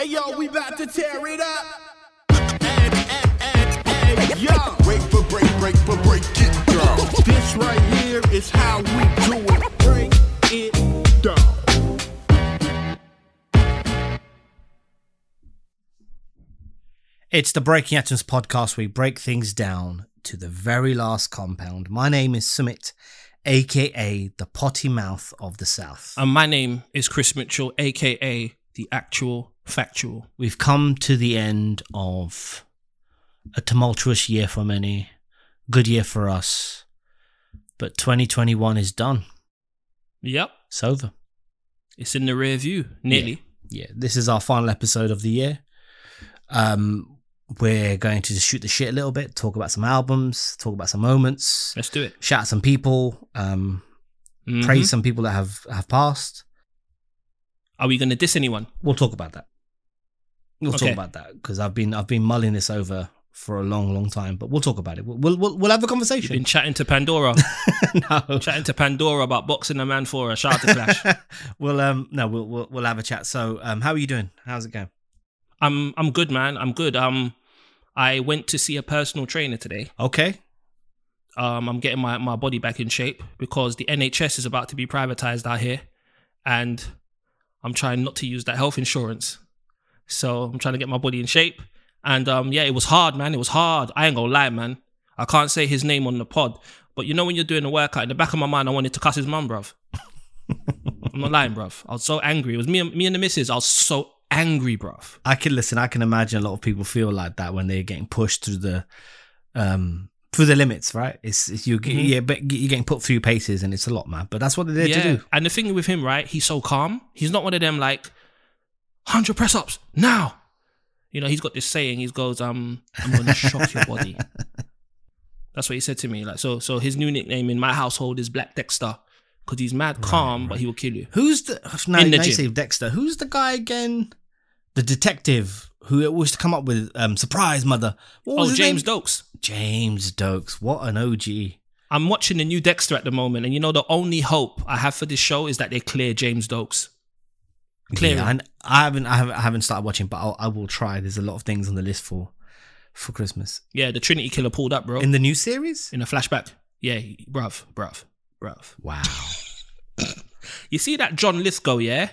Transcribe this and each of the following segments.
Hey yo, we about to tear it up. Hey, hey, hey, hey, yo. Break for break, break for break it down. This right here is how we do it. Break it down. It's the Breaking Atoms podcast. We break things down to the very last compound. My name is Summit, aka the potty mouth of the South. And my name is Chris Mitchell, aka the actual factual. We've come to the end of a tumultuous year for many, good year for us, but 2021 is done. Yep, It's over. it's in the rear view, nearly. Yeah, this is our final episode of the year. Um, we're going to just shoot the shit a little bit, talk about some albums, talk about some moments, Let's do it. shout out some people, um, Mhm. praise some people that have have passed. Are we going to diss anyone? We'll talk about that. We'll Okay. talk about that because I've been I've been mulling this over for a long, long time. But we'll talk about it. We'll we'll, we'll, have a You've conversation. been chatting to Pandora, no, chatting to Pandora about boxing a man for a shout out to Clash. we'll um no we'll, we'll we'll have a chat. So um, how are you doing? How's it going? I'm I'm good, man. I'm good. Um, I went to see a personal trainer today. Okay. Um, I'm getting my, my body back in shape because the NHS is about to be privatized out here, and I'm trying not to use that health insurance. So I'm trying to get my body in shape. And um, yeah, it was hard, man. It was hard. I ain't gonna lie, man. I can't say his name on the pod, but you know when you're doing a workout, in the back of my mind, I wanted to cuss his mum, bruv. I'm not lying, bruv. I was so angry. It was me and me and the missus. I was so angry, bruv. I can listen. I can imagine a lot of people feel like that when they're getting pushed through the um through the limits, right? It's, it's you Mhm. yeah, but you're getting put through paces, and it's a lot, man. But that's what they're there to do. And the thing with him, right? He's so calm. He's not one of them like hundred press ups now. You know, he's got this saying. He goes, "Um, I'm gonna shock your body." That's what he said to me. Like, so, so his new nickname in my household is Black Dexter because he's mad calm, but he will kill you. Who's the no? In the now gym. say Dexter. Who's the guy again? The detective who always to come up with um surprise mother. What was Oh, James name? Doakes. James Doakes. What an OG. I'm watching the new Dexter at the moment, and you know the only hope I have for this show is that they clear James Doakes. Clear Yeah, and I haven't, I haven't, I haven't started watching, but I'll, I will try. There's a lot of things on the list for for Christmas Yeah, the Trinity Killer pulled up, bro, in the new series. in a flashback. Yeah, bruv, bruv, bruv. Wow, You see that John Lithgow, yeah?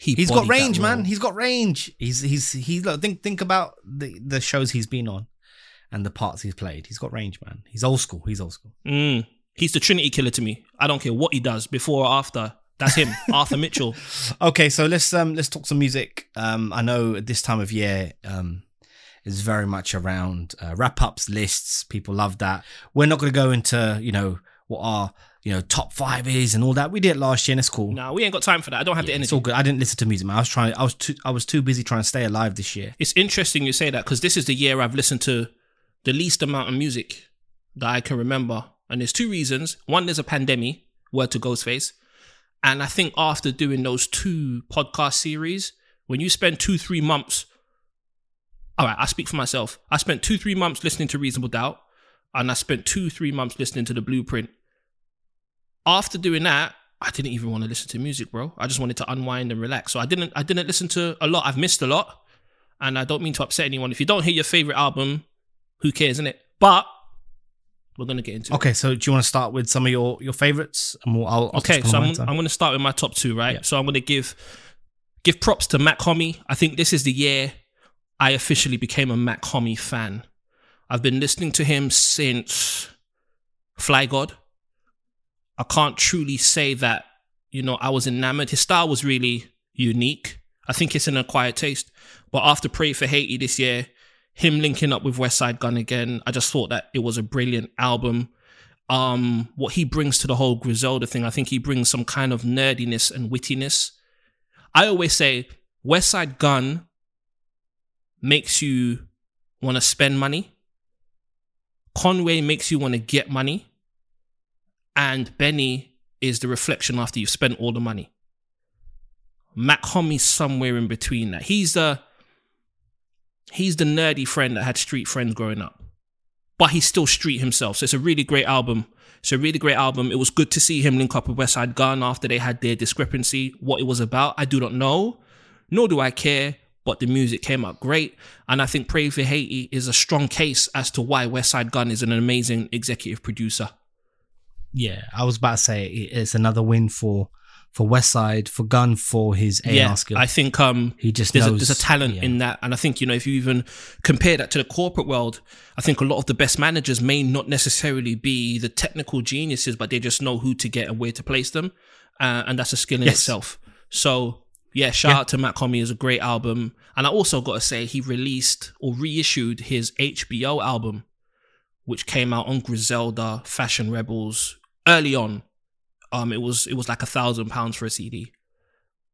He he's got range, man. He's got range. He's he's he's look, think think about the the shows he's been on and the parts he's played. He's got range, man. He's old school. He's old school. Mm. He's the Trinity Killer to me. I don't care what he does before or after. That's him, Arthur Mitchell. Okay, so let's um let's talk some music. Um, I know at this time of year um is very much around uh, wrap ups lists. People love that. We're not going to go into you know what our you know top five is and all that. We did it last year, and it's cool. No, we ain't got time for that. I don't have the Yeah, energy. it's all good. I didn't listen to music, man. I was trying. I was too. I was too busy trying to stay alive this year. It's interesting you say that because this is the year I've listened to the least amount of music that I can remember. And there's two reasons. One, there's a pandemic, word to Ghostface. And I think after doing those two podcast series, when you spend two, three months, all right, I speak for myself. I spent two, three months listening to Reasonable Doubt, and I spent two, three months listening to The Blueprint. After doing that, I didn't even want to listen to music, bro. I just wanted to unwind and relax. So I didn't I didn't listen to a lot. I've missed a lot. And I don't mean to upset anyone. If you don't hear your favorite album, who cares, isn't it? But we're gonna get into it. Okay, so do you want to start with some of your your favorites? And we'll, I'll, I'll okay, so I'm. I'm going to start with my top two, right? Yeah. So I'm going to give give props to Mach-Hommy. I think this is the year I officially became a Mach-Hommy fan. I've been listening to him since Fly God. I can't truly say that, you know, I was enamored. His style was really unique. I think it's an acquired taste. But after Pray for Haiti this year, him linking up with Westside Gunn again, I just thought that it was a brilliant album um what he brings to the whole Griselda thing. I think he brings some kind of nerdiness and wittiness. I always say Westside Gunn makes you want to spend money. Conway makes you want to get money. And Benny is the reflection after you've spent all the money. Mach-Hommy's somewhere in between that. He's the he's the nerdy friend that had street friends growing up but he's still street himself. So it's a really great album. It's a really great album. It was good to see him link up with Westside Gunn after they had their discrepancy. What it was about, I do not know. nor do I care. But the music came out great, and I think Pray for Haiti is a strong case as to why Westside Gunn is an amazing executive producer. Yeah, I was about to say it's another win for for West Side for Gun for his AR yeah, skill. I think um, he just there's a, there's a talent yeah. in that, and I think you know if you even compare that to the corporate world, I think a lot of the best managers may not necessarily be the technical geniuses, but they just know who to get and where to place them, uh, and that's a skill in Yes. itself. So yeah, shout out to Mach-Hommy is a great album, and I also got to say he released or reissued his HBO album, which came out on Griselda, Fashion Rebels early on. Um, it was it was like a thousand pounds for a CD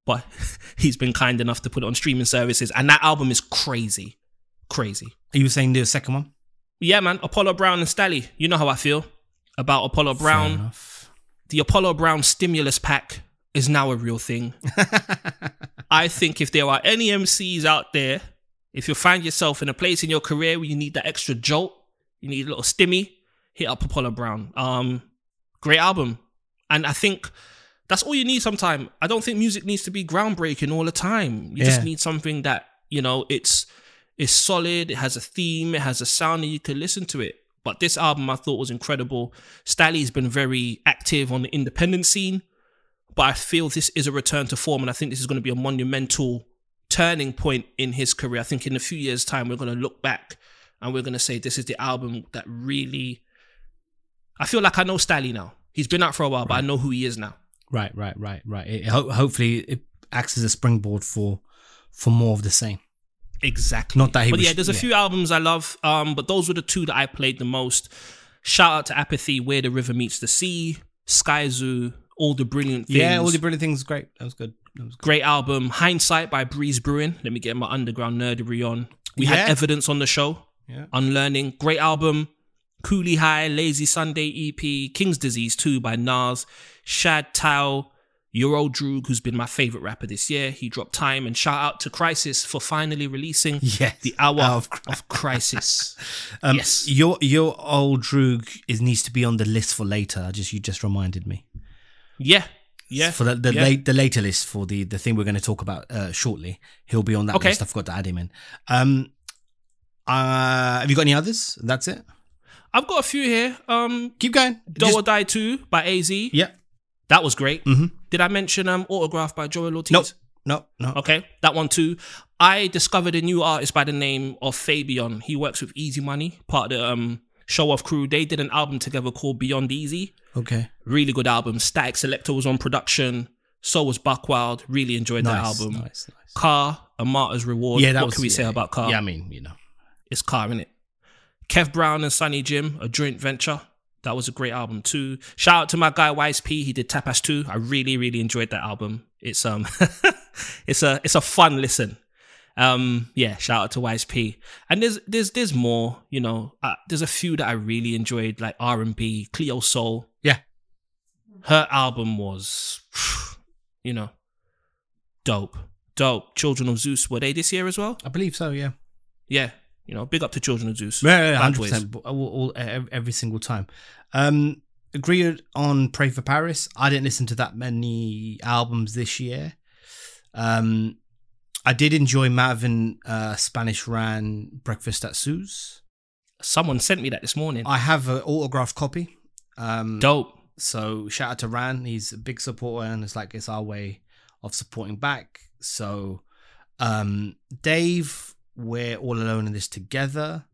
but he's been kind enough to put it on streaming services, and that album is crazy, crazy. Are you saying the second one? Yeah, man. Apollo Brown and Stalley. You know how I feel about Apollo Brown. The Apollo Brown stimulus pack is now a real thing. I think if there are any MCs out there, if you find yourself in a place in your career where you need that extra jolt, you need a little stimmy, hit up Apollo Brown. Um, great album, and I think that's all you need. Sometime I don't think music needs to be groundbreaking all the time. You just need something that you know it's it's solid. It has a theme. It has a sound, and you can listen to it. But this album I thought was incredible. Stalley's been very active on the independent scene but I feel this is a return to form, and I think this is going to be a monumental turning point in his career. I think in a few years' time, we're going to look back and we're going to say this is the album that really. I feel like I know Stalley now. He's been out for a while, but I know who he is now. Right, right, right, right. It, ho- hopefully, it acts as a springboard for for more of the same. Exactly. Not that he But was- yeah, there's a yeah. few albums I love, um, but those were the two that I played the most. Shout out to Apathy, Where the River Meets the Sea, Skyzoo, all the brilliant things. Yeah, all the brilliant things. Great. That was good. That was good. Great album, Hindsight by Breeze Brewin. Let me get my underground nerdery on. We Yeah. had evidence on the show. Yeah. Unlearning. Great album. Coolie High, Lazy Sunday EP, King's Disease 2 by Nas, Shad Tao, Your Old Droog, who's been my favorite rapper this year. He dropped time and shout out to Crisis for finally releasing Yes. the hour of, of Crisis. Um, Yes. Your your old Droog is needs to be on the list for later. I just you just reminded me. yeah. Yeah. For the the, yeah. late, the later list for the the thing we're going to talk about uh, shortly. He'll be on that Okay. list. I forgot to add him in. Um. Uh, have you got any others? That's it. I've got a few here. Um, Keep going. Do Just- or Die 2 by AZ. yeah. That was great. Mhm. Did I mention um Autograph by Joell Ortiz? Nope. No. No. Okay, that one too. I discovered a new artist by the name of Fabian. He works with Easy Money, part of the um, Show Off crew. They did an album together called Beyond Easy. Okay. Really good album. Statik Selektah was on production. So was Buckwild. Really enjoyed that Nice. album. Nice. Nice. Ka, A Martyr's Reward. Yeah. That what was, can we say yeah, about Ka? Yeah. I mean, you know. It's Ka, innit? Kev Brown and Sunny Jim, a joint venture. That was a great album too. Shout out to my guy Wais P. He did Tapas too. I really, really enjoyed that album. It's um, it's a it's a fun listen. Um, yeah. Shout out to Wais P. And there's there's there's more. You know, uh, there's a few that I really enjoyed, like R and B, Cleo Sol. Yeah. Her album was, you know, dope, dope. Children of Zeus were they this year as well? I believe so. Yeah. Yeah. You know, big up to Children of Zeus. Yeah, hundred percent, All, all, every single time. Um, agreed on "Pray for Paris." I didn't listen to that many albums this year. Um, I did enjoy Marvin uh, Spanish Ran "Breakfast at Sue's." Someone sent me that this morning. I have an autographed copy. Um, Dope. so shout out to Ran. He's a big supporter, and it's like it's our way of supporting back. So, um, Dave, we're all alone in this together.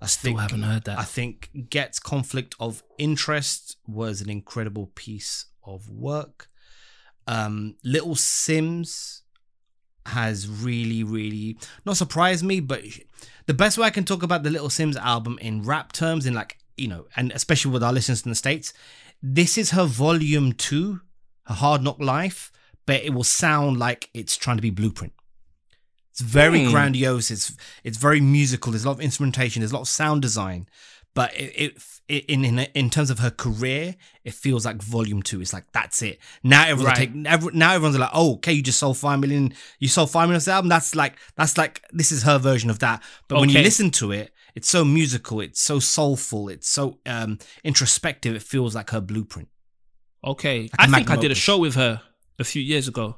I Still think- haven't heard that. I think Ghetts' conflict of interest was an incredible piece of work. Um, Little Simz has really, really not surprised me, but the best way I can talk about the Little Simz album in rap terms, in like you know, and especially with our listeners in the states, this is her volume two, her Hard Knock Life, but it will sound like it's trying to be Blueprint. It's very Hmm. grandiose. It's it's very musical. There's a lot of instrumentation. There's a lot of sound design. But it, it, in in in terms of her career, it feels like volume two. It's like that's it. Now everyone's Right. taking. Every, now everyone's like, oh, okay, you just sold five million. You sold five million of the album. That's like that's like this is her version of that. But when you listen to it, it's so musical. It's so soulful. It's so um introspective. It feels like her blueprint. Okay. Like I think I did a show with her a few years ago.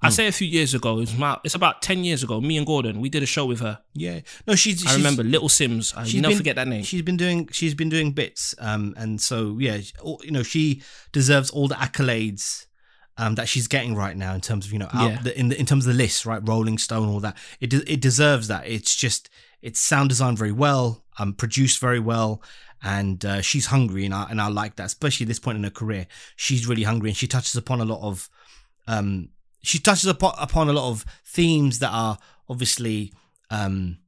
I say a few years ago. It's about, it's about ten years ago. Me and Gordon, we did a show with her. Yeah, no, she's. I she's- remember Little Simz. I never been- forget that name. She's been doing she's been doing bits, um, and so yeah, you know, she deserves all the accolades. Um, that she's getting right now in terms of you know out Yeah. the, in the, in terms of the list right Rolling Stone all that it de- it deserves that it's just it's sound designed very well um produced very well and uh, she's hungry and I and I like that especially at this point in her career she's really hungry and she touches upon a lot of um she touches upon, upon a lot of themes that are obviously um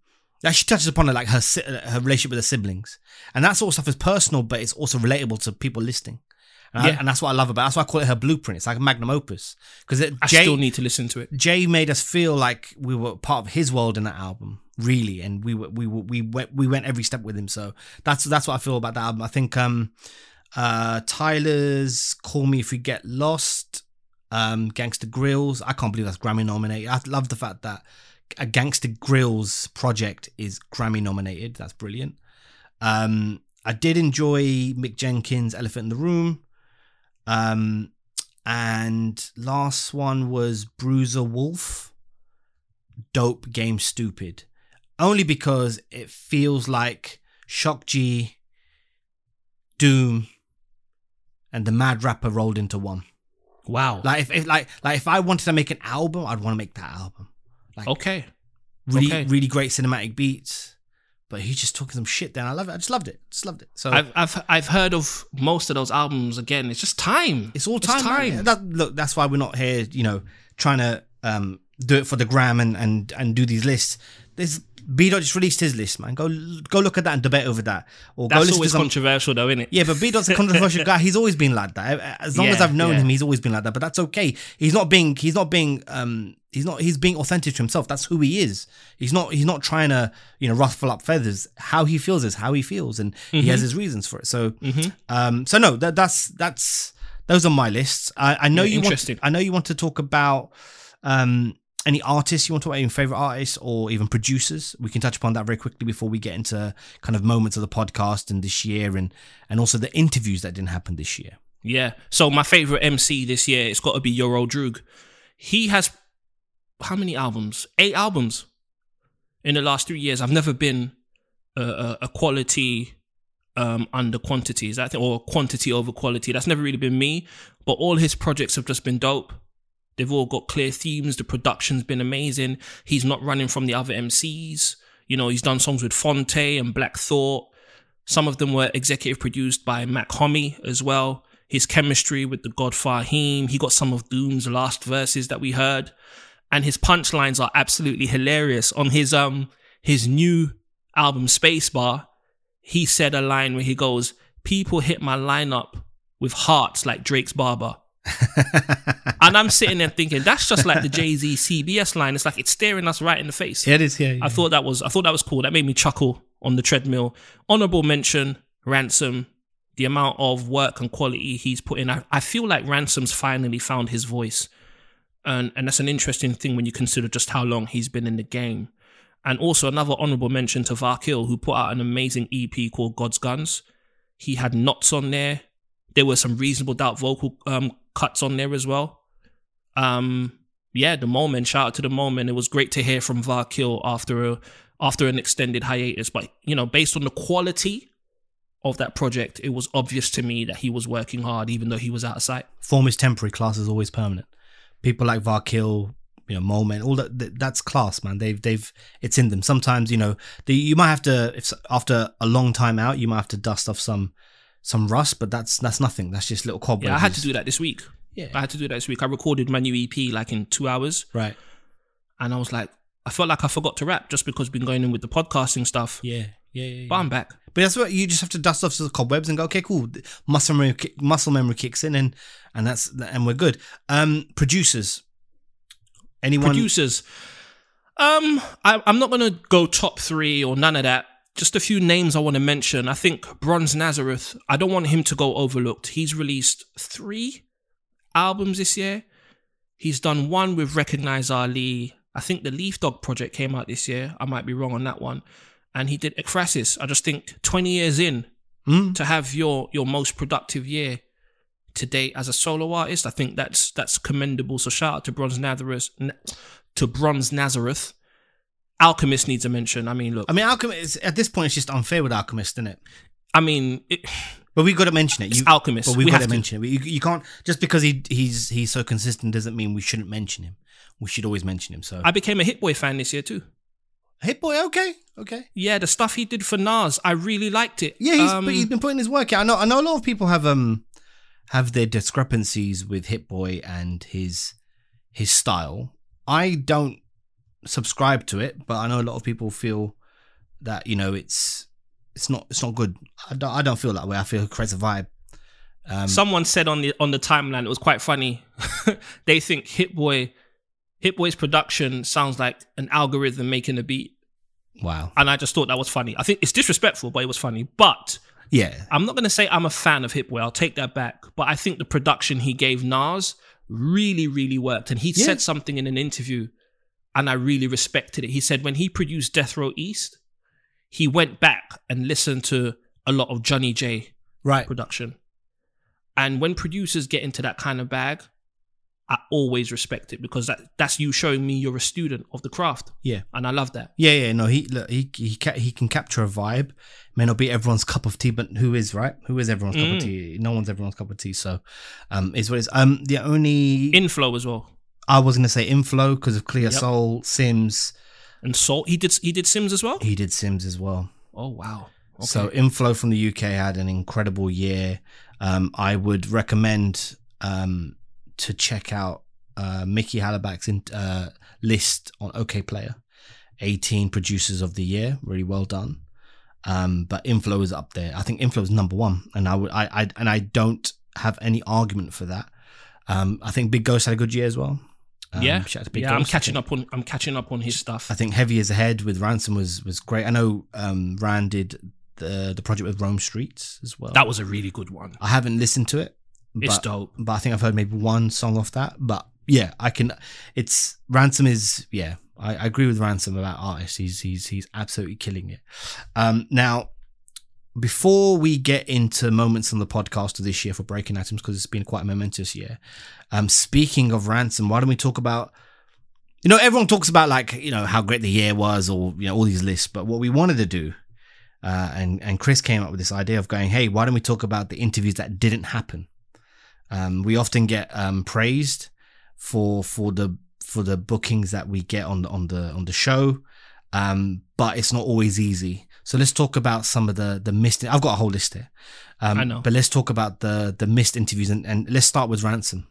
that she touches upon like her her relationship with her siblings. And that sort of stuff is personal but it's also relatable to people listening. And, I- Yeah. and that's what I love about it. that's why I call it her blueprint. It's like a magnum opus. Because I Jay still need to listen to it. Jay made us feel like we were part of his world in that album really. And we were we were, we went we went every step with him. So that's that's what I feel about that album. I think um uh Tyler's Call Me If We Get Lost um Gangsta Grillz. I can't believe that's Grammy nominated. I love the fact that a Gangsta Grillz project is Grammy nominated. That's brilliant. Um I did enjoy Mick Jenkins Elephant in the Room. Um and last one was Bruiser Wolf. Dope game stupid. Only because it feels like Shock G Doom and the Mad Rapper rolled into one Wow. like if, if like like if I wanted to make an album I'd want to make that album like okay. really okay. really great cinematic beats but he's just talking some shit then I love it I just loved it just loved it so I've I've I've heard of most of those albums. Again, it's just time. It's all time. time. man. That, look, that's why we're not here, you know, trying to um, do it for the gram and and and do these lists. There's B Dot just released his list, man. Go go look at that and debate over that, or go That's listen to always some. controversial, though, isn't it? yeah, but B Dot's a controversial guy. He's always been like that. As long as I've known yeah. him, he's always been like that. But that's okay. He's not being. He's not being. Um. He's not. He's being authentic to himself. That's who he is. He's not. He's not trying to. You know, ruffle up feathers. How he feels is how he feels, and he Mm-hmm. has his reasons for it. So. Um. So no. That that's that's. Those are my lists. I, I know Yeah, you want. I know you want to talk about. Um. Any artists you want to talk about, your favorite artists or even producers? We can touch upon that very quickly before we get into kind of moments of the podcast and this year and and also the interviews that didn't happen this year. Yeah. So my favorite MC this year, it's got to be Your Old Droog. He has how many albums? Eight albums in the last three years. I've never been a, a, a quality um, under quantity. Is that or quantity over quality? That's never really been me. But all his projects have just been dope. They've all got clear themes. The production's been amazing. He's not running from the other MCs. You know, he's done songs with Phonte and Black Thought. Some of them were executive produced by Mach-Hommy as well. His chemistry with the God Fahim. He got some of Doom's last verses that we heard. And his punchlines are absolutely hilarious. On his um his new album Spacebar, he said a line where he goes, People hit my lineup with hearts like Drake's barber. and I'm sitting there thinking, that's just like the Jay-Z CBS line. It's like it's staring us right in the face. Yeah, it is. Yeah, I thought that was I thought that was cool. That made me chuckle on the treadmill. Honorable mention, Ransom. The amount of work and quality he's put in. I, I feel like Ransom's finally found his voice. And and that's an interesting thing when you consider just how long he's been in the game. And also another honorable mention to Vakill, who put out an amazing EP called God's Guns. He had knots on there. There were some reasonable doubt vocal um, cuts on there as well. Um, yeah, the moment. Shout out to the moment. It was great to hear from Vakill after a after an extended hiatus. But you know, based on the quality of that project, it was obvious to me that he was working hard, even though he was out of sight. form is temporary, class is always permanent. People like Vakill, you know, Moment, all that, that that's class, man. They've they've it's in them. Sometimes, you know, the, you might have to if after a long time out, you might have to dust off some some rust, but that's that's nothing. That's just little cobwebs. Yeah, I had to do that this week. Yeah. I had to do that this week. I recorded my new EP like in two hours, Right. and I was like, I felt like I forgot to rap just because we've been going in with the podcasting stuff. Yeah. Yeah. yeah, But I'm back. But that's what you just have to dust off the cobwebs and go, okay, cool. Muscle memory, muscle memory kicks in, and and that's and we're good. Um, producers. Anyone? Producers. Um, I, I'm not gonna go top three or none of that. Just a few names I want to mention. I think Bronze Nazareth. I don't want him to go overlooked. He's released three albums this year. He's done one with Recognize Ali. I think the Leaf Dog project came out this year. I might be wrong on that one. And he did Ekphrasis. I just think 20 years in Mm. to have your your most productive year, today as a solo artist. I think that's that's commendable. So shout out to Bronze Nazareth, to Bronze Nazareth. Alchemist needs a mention. I mean, look, I mean, Alchemist at this point it's just unfair with Alchemist, isn't it? I mean, it, But we've got to mention it. It's You- Alchemist. But we, We got to to. mention it. You, you can't just because he he's he's so consistent doesn't mean we shouldn't mention him. We should always mention him. So I became a Hit Boy fan this year too. Hit Boy, okay, okay. Yeah, the stuff he did for Nas, I really liked it. Yeah, he's Um, he's been putting his work out. I know I know a lot of people have um have their discrepancies with Hit Boy and his his style. I don't subscribe to it, but I know a lot of people feel that you know it's it's not it's not good. I don't I don't feel that way. I feel it creates a vibe. Um, Someone said on the on the timeline, it was quite funny. they think Hit Boy, Hit Boy's production sounds like an algorithm making a beat, wow. and I just thought that was funny. I think it's disrespectful, but it was funny. But Yeah. I'm not going to say I'm a fan of Hit Boy. I'll take that back. But I think the production he gave Nas really, really worked. And he Yeah. said something in an interview, and I really respected it. He said when he produced Death Row East, he went back and listened to a lot of Johnny J Right. production. And when producers get into that kind of bag, I always respect it because that, that's you showing me you're a student of the craft. Yeah. And I love that. Yeah, yeah, no, he look, he he ca- he can capture a vibe. May not be everyone's cup of tea, but who is right? Who is everyone's cup Mm. of tea? No one's everyone's cup of tea. So, um, is what it is. Um, the only Inflo as well. I was gonna say Inflo because of Clear Yep. Soul, Sims. And Soul. He did he did Simz as well? He did Simz as well. Oh wow. Okay. So Inflo from the UK had an incredible year. Um, I would recommend um to check out uh Mickey Halleback's in, uh, list on Okayplayer. 18 producers of the year, really well done. Um, but Inflo is up there. I think Inflo is number one, and I would I, I and I don't have any argument for that. Um, I think Big Ghost had a good year as well. Um, yeah, shout out to Big yeah. I'm catching up on I'm catching up on his stuff. I think Heavy is Ahead with Ransom was was great. I know um, Rand did the the project with Rome Streets as well. That was a really good one. I haven't listened to it. But, It's dope. But I think I've heard maybe one song off that. But yeah, I can. It's Ransom is yeah. I, I agree with Ransom about artists. He's he's he's absolutely killing it. Um, now, before we get into moments on the podcast of this year for breaking atoms, because it's been quite a momentous year. Um, speaking of Ransom, why don't we talk about? You know, everyone talks about like you know how great the year was, or you know all these lists. But what we wanted to do uh, and and Chris came up with this idea of going, hey, why don't we talk about the interviews that didn't happen? Um, we often get um, praised for for the for the bookings that we get on the on the on the show, um, but it's not always easy. So let's talk about some of the the missed. I've got a whole list here. Um, I know. but let's talk about the the missed interviews and, and let's start with Ransom.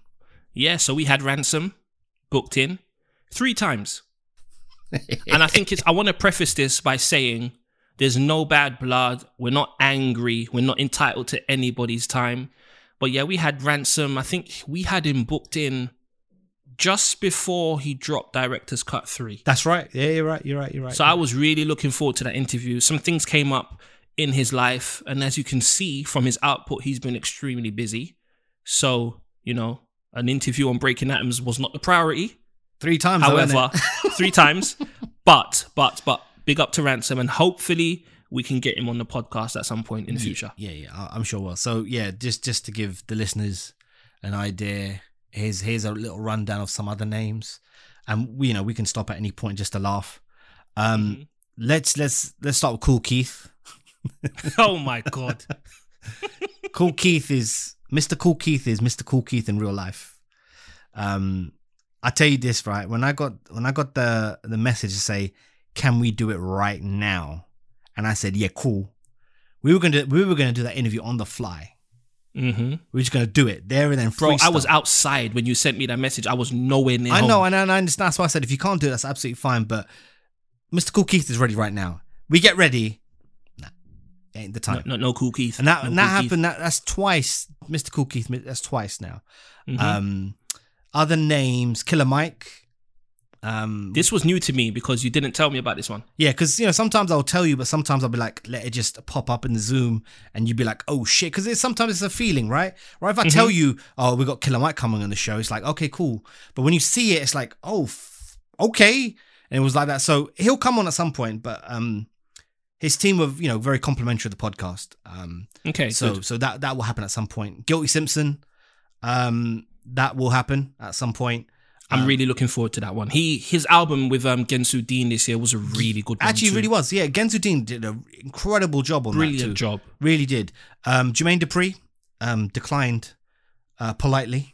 Yeah, so we had Ransom booked in three times. and I think it's I want to preface this by saying there's no bad blood. We're not angry. We're not entitled to anybody's time. But yeah, we had Ransom. I think we had him booked in just before he dropped Director's Cut 3. That's right. Yeah, you're right. You're right. You're right. So I was really looking forward to that interview. Some things came up in his life, and as you can see from his output, he's been extremely busy. So, you know, an interview on Breaking Atoms was not the priority. Three times. However, three times. But, but, but, big up to Ransom, and hopefully we can get him on the podcast at some point in the future. Yeah, yeah, I'm sure. Well, so yeah, just just to give the listeners an idea, here's here's a little rundown of some other names, and we, you know we can stop at any point just to laugh. Um, Mm-hmm. let's let's let's start with Kool Keith. oh my god! Kool Keith is Mr. Kool Keith is Mr. Kool Keith in real life. Um, I tell you this right when I got when I got the the message to say, "Can we do it right now?" and I said, "Yeah, cool." We were gonna we were gonna do that interview on the fly. Hmm We We're just gonna do it there and then. Bro, I was outside when you sent me that message. I was nowhere near. I home. know, and I, and I understand. That's why I said if you can't do it, that's absolutely fine. But Mr. Kool Keith is ready right now. We get ready. Nah, ain't the No, time. no, no Kool Keith. And that No and that Cool happened. That, that's twice, Mr. Kool Keith. That's twice now. Mhm. Um, other names, Killer Mike. Um, This was new to me because you didn't tell me about this one. yeah, because you know sometimes I'll tell you, but sometimes I'll be like, let it just pop up in the Zoom, and you'd be like, oh shit, because it's sometimes it's a feeling, right? Right? If I tell you, oh, we got Killer Mike coming on the show, it's like, okay, cool. But when you see it, it's like, oh, f- okay, and it was like that. So he'll come on at some point, but um, his team of you know very complimentary of the podcast. Um, Okay, so good. so that that will happen at some point. Guilty Simpson. Um, that will happen at some point. I'm really looking forward to that one. He his album with um Gensu Dean this year was a really good. Actually, really was. Yeah, Gensu Dean did an incredible job on that brilliant job. Really did. Um, Jermaine Dupri um, declined uh, politely.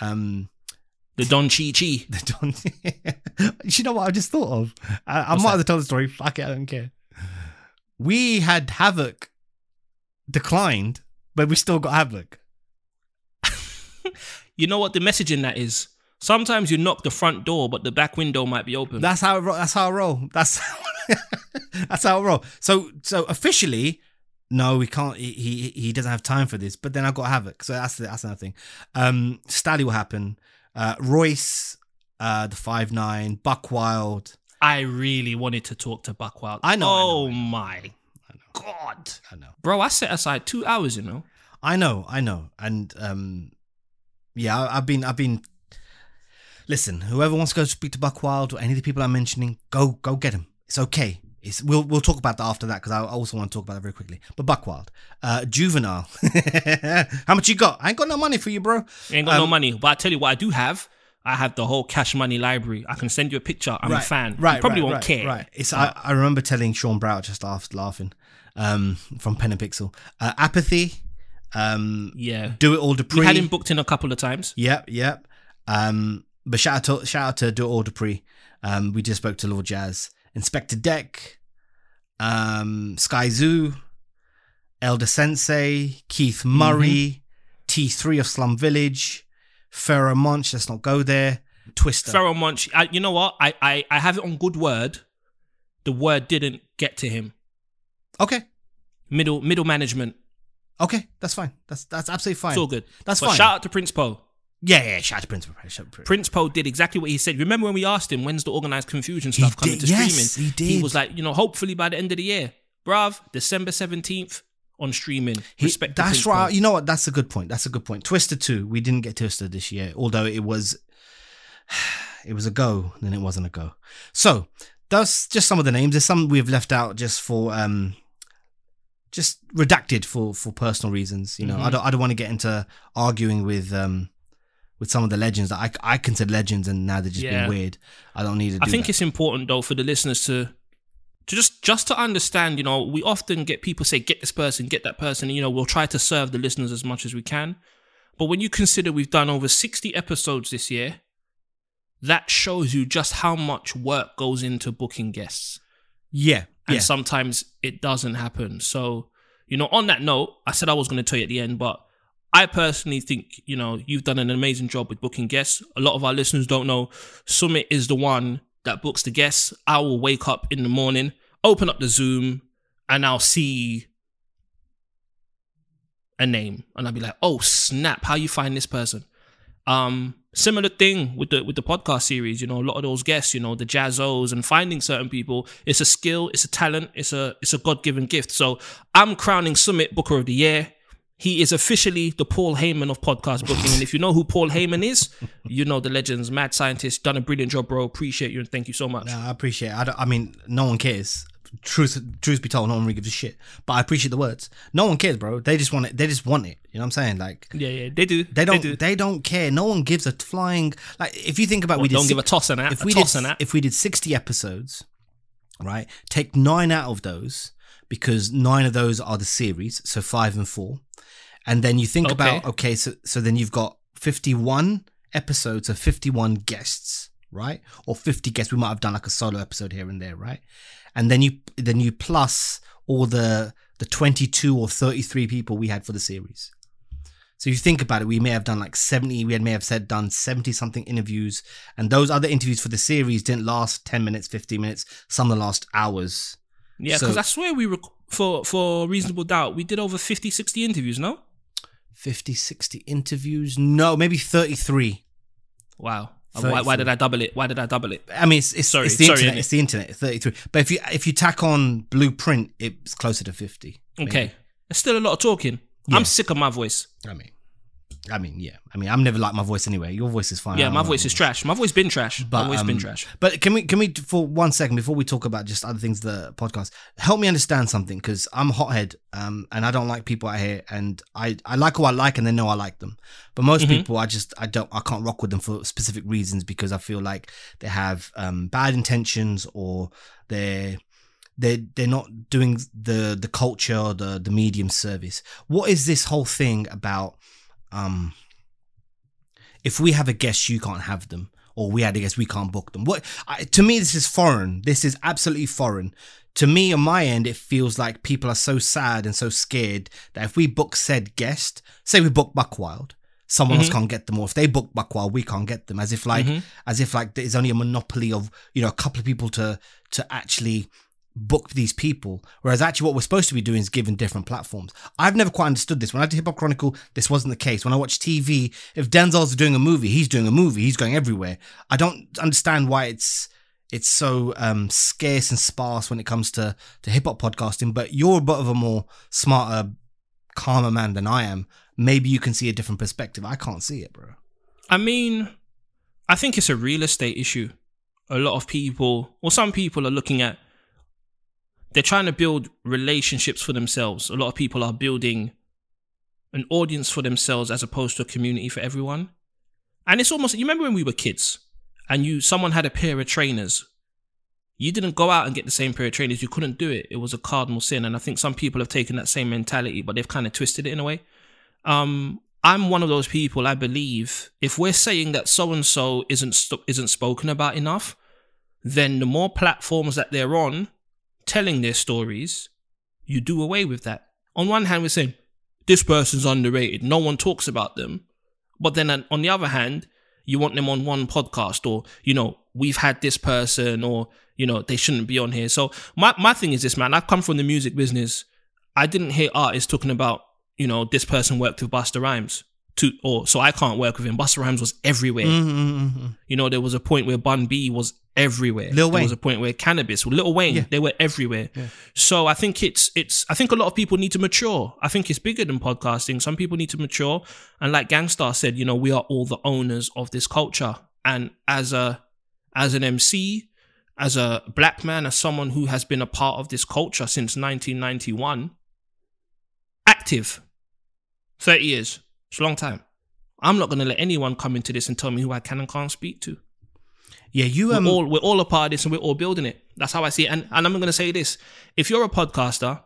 Um, The Don Chi Chi. the Don. you know what I just thought of? I, I might that? have told the story. Fuck it, I don't care. We had Havoc declined, but we still got Havoc. You know what the message in that is? Sometimes you knock the front door, but the back window might be open. That's how. It, ro- that's how I roll. That's that's how I roll. So so officially, no, we can't. He he, he doesn't have time for this. But then I've got Havoc. So that's that's another thing. Um, Stalley will happen. Uh, Royce, uh, the five nine, Buck Wild. I really wanted to talk to Buckwild. I know, I know, Oh I know. my god, I know. bro! I set aside two hours. You know. I know, I know, and um, yeah, I, I've been, I've been. Listen, whoever wants to go speak to Buck Wild or any of the people I'm mentioning, go, go get him. It's okay. It's we'll we'll talk about that after that because I also want to talk about that very quickly. But Buck Wild, uh, Juvenile, how much you got? I ain't got no money for you, bro. Ain't got no Um, money, but I tell you what, I do have. I have the whole Cash Money library. I can send you a picture. I'm a fan. Right, you probably right, won't right, care. Right. It's I, I remember telling Sean Brout just laughed laughing, um, from Pen and Pixel. Uh, apathy, um, Yeah. do it all Dupree. We had him booked in a couple of times. Yep, yep. Um, but shout out to shout out to Do It All Dupree. Um, we just spoke to Lord Jazz, Inspectah Deck, um, Skyzoo, Elder Sensei, Keith Murray, T3 of Slum Village, Pharoahe Monch. Let's not go there. Twister. Pharoahe Monch. I, you know what? I, I I have it on good word. The word didn't get to him. okay, Middle middle management. okay, that's fine. That's that's absolutely fine. It's all good. That's but fine. Shout out to Prince Po. Yeah, yeah. Shout out to Prince. Prince. Prince Po did exactly what he said. Remember when we asked him when's the Organized Konfusion stuff coming did, to yes, streaming? he did. He was like, you know, hopefully by the end of the year, bruv, December seventeenth on streaming. He- Respect. that's right. Po. You know what? That's a good point. That's a good point. Twister two. We didn't get Twister this year, although it was it was a go. Then it wasn't a go. So that's just some of the names. There's some we've left out just for um just redacted for for personal reasons. You know, I Mhm. don't I don't want to get into arguing with um with some of the legends that I I consider legends and now they're just Yeah. being weird. I don't need to. Do I think that. it's important though for the listeners to to just just to understand, you know, we often get people say get this person, get that person, and, you know, we'll try to serve the listeners as much as we can. But when you consider we've done over 60 episodes this year, that shows you just how much work goes into booking guests. yeah And yeah. sometimes it doesn't happen. So, you know, on that note, I said I was going to tell you at the end, but I personally think, you know, you've done an amazing job with booking guests. A lot of our listeners don't know Summit is the one that books the guests. I will wake up in the morning, open up the Zoom, and I'll see a name. And I'll be like, oh snap, how you find this person? Um, similar thing with the with the podcast series, you know, a lot of those guests, you know, the jazzos and finding certain people, it's a skill, it's a talent, it's a it's a God given gift. So I'm crowning Summit Booker of the Year. He is officially the Paul Heyman of podcast booking. and if you know who Paul Heyman is, you know the legends, mad scientist, done a brilliant job, bro. Appreciate you and thank you so much. No, I appreciate. It. I, don't, I mean, no one cares. Truth, truth be told, no one really gives a shit. But I appreciate the words. No one cares, bro. They just want it. They just want it. You know what I'm saying? Like Yeah, yeah, they do. they don't. do. They, don't care. No one gives a flying. Like if you think about, we did don't give a toss and that. If we toss did, and that. if we did 60 episodes, right? Take nine out of those because nine of those are the series, so five and four, and then you think Okay. about okay, so so then you've got 51 episodes of 51 guests, right? Or 50 guests. We might have done like a solo episode here and there, right? And then you then you plus all the the 22 or 33 people we had for the series. So you think about it, we may have done like 70, we had, may have said done 70 something interviews. And those other interviews for the series didn't last 10 minutes, 15 minutes, some of the last hours. Yeah, so- because I swear we rec- for for reasonable doubt we did over 50, 60 interviews. No, 50, 60 interviews? No, maybe 33. wow. Uh, Why, why did I double it? Why did I double it? I mean, it's, it's, Sorry, it's the sorry, internet. It's the internet. 33. But if you if you tack on Blueprint, it's closer to 50. maybe. Okay, it's still a lot of talking. Yeah. I'm sick of my voice. I mean, I mean, yeah. I mean, I'm never like my voice anyway. Your voice is fine. Yeah, my like voice is trash. My voice been trash. my But voice um, been trash. But can we can we for one second before we talk about just other things the podcast help me understand something because I'm a hothead um and I don't like people out here and I I like who I like and they know I like them but most Mm-hmm. people I just I don't I can't rock with them for specific reasons because I feel like they have um bad intentions or they're they they're not doing the the culture or the the medium service. What is this whole thing about? Um, if we have a guest, you can't have them, or we had a guest, we can't book them. What I, to me, this is foreign. This is absolutely foreign. To me, on my end, it feels like people are so sad and so scared that if we book said guest, say we book Buckwild, someone else can't get them, or if they book Buckwild, we can't get them. As if like, as if like there's only a monopoly of you know a couple of people to to actually book these people. Whereas actually what we're supposed to be doing is giving different platforms. I've never quite understood this. When I did Hip Hop Chronicle, this wasn't the case. When I watch TV, if Denzel's doing a movie, he's doing a movie. He's going everywhere. I don't understand why it's it's so um, scarce and sparse when it comes to to hip hop podcasting. But you're a bit of a more smarter, calmer man than I am. Maybe you can see a different perspective. I can't see it, bro. I mean, I think it's a real estate issue. A lot of people, or some people, are looking at. They're trying to build relationships for themselves. A lot of people are building an audience for themselves as opposed to a community for everyone. And it's almost you remember when we were kids and you someone had a pair of trainers. You didn't go out and get the same pair of trainers. You couldn't do it. It was a cardinal sin. And I think some people have taken that same mentality, but they've kind of twisted it in a way. Um, I'm one of those people. I believe if we're saying that so and so isn't isn't spoken about enough, then the more platforms that they're on, telling their stories, you do away with that. On one hand, we're saying this person's underrated. No one talks about them. But then on- the other hand, you want them on one podcast or, you know, we've had this person or, you know, they shouldn't be on here. So my, my thing is this, man. I've come from the music business. I didn't hear artists talking about, you know, this person worked with Busta Rhymes. To, or so I can't work with him. Busta Rhymes was everywhere. Mm-hmm. You know, there was a point where Bun B was everywhere. Lil there Wayne. was a point where Cannabis, Little Wayne, Yeah. they were everywhere. So I think it's it's I think a lot of people need to mature. I think it's bigger than podcasting. Some people need to mature. And like Gang Starr said, you know, we are all the owners of this culture. And as a as an MC, as a black man, as someone who has been a part of this culture since 1991, active, 30 years. It's a long time. I'm not going to let anyone come into this and tell me who I can and can't speak to. Yeah, you We're um, all we're all a part of this and we're all building it. That's how I see it. And and I'm going to say this: if you're a podcaster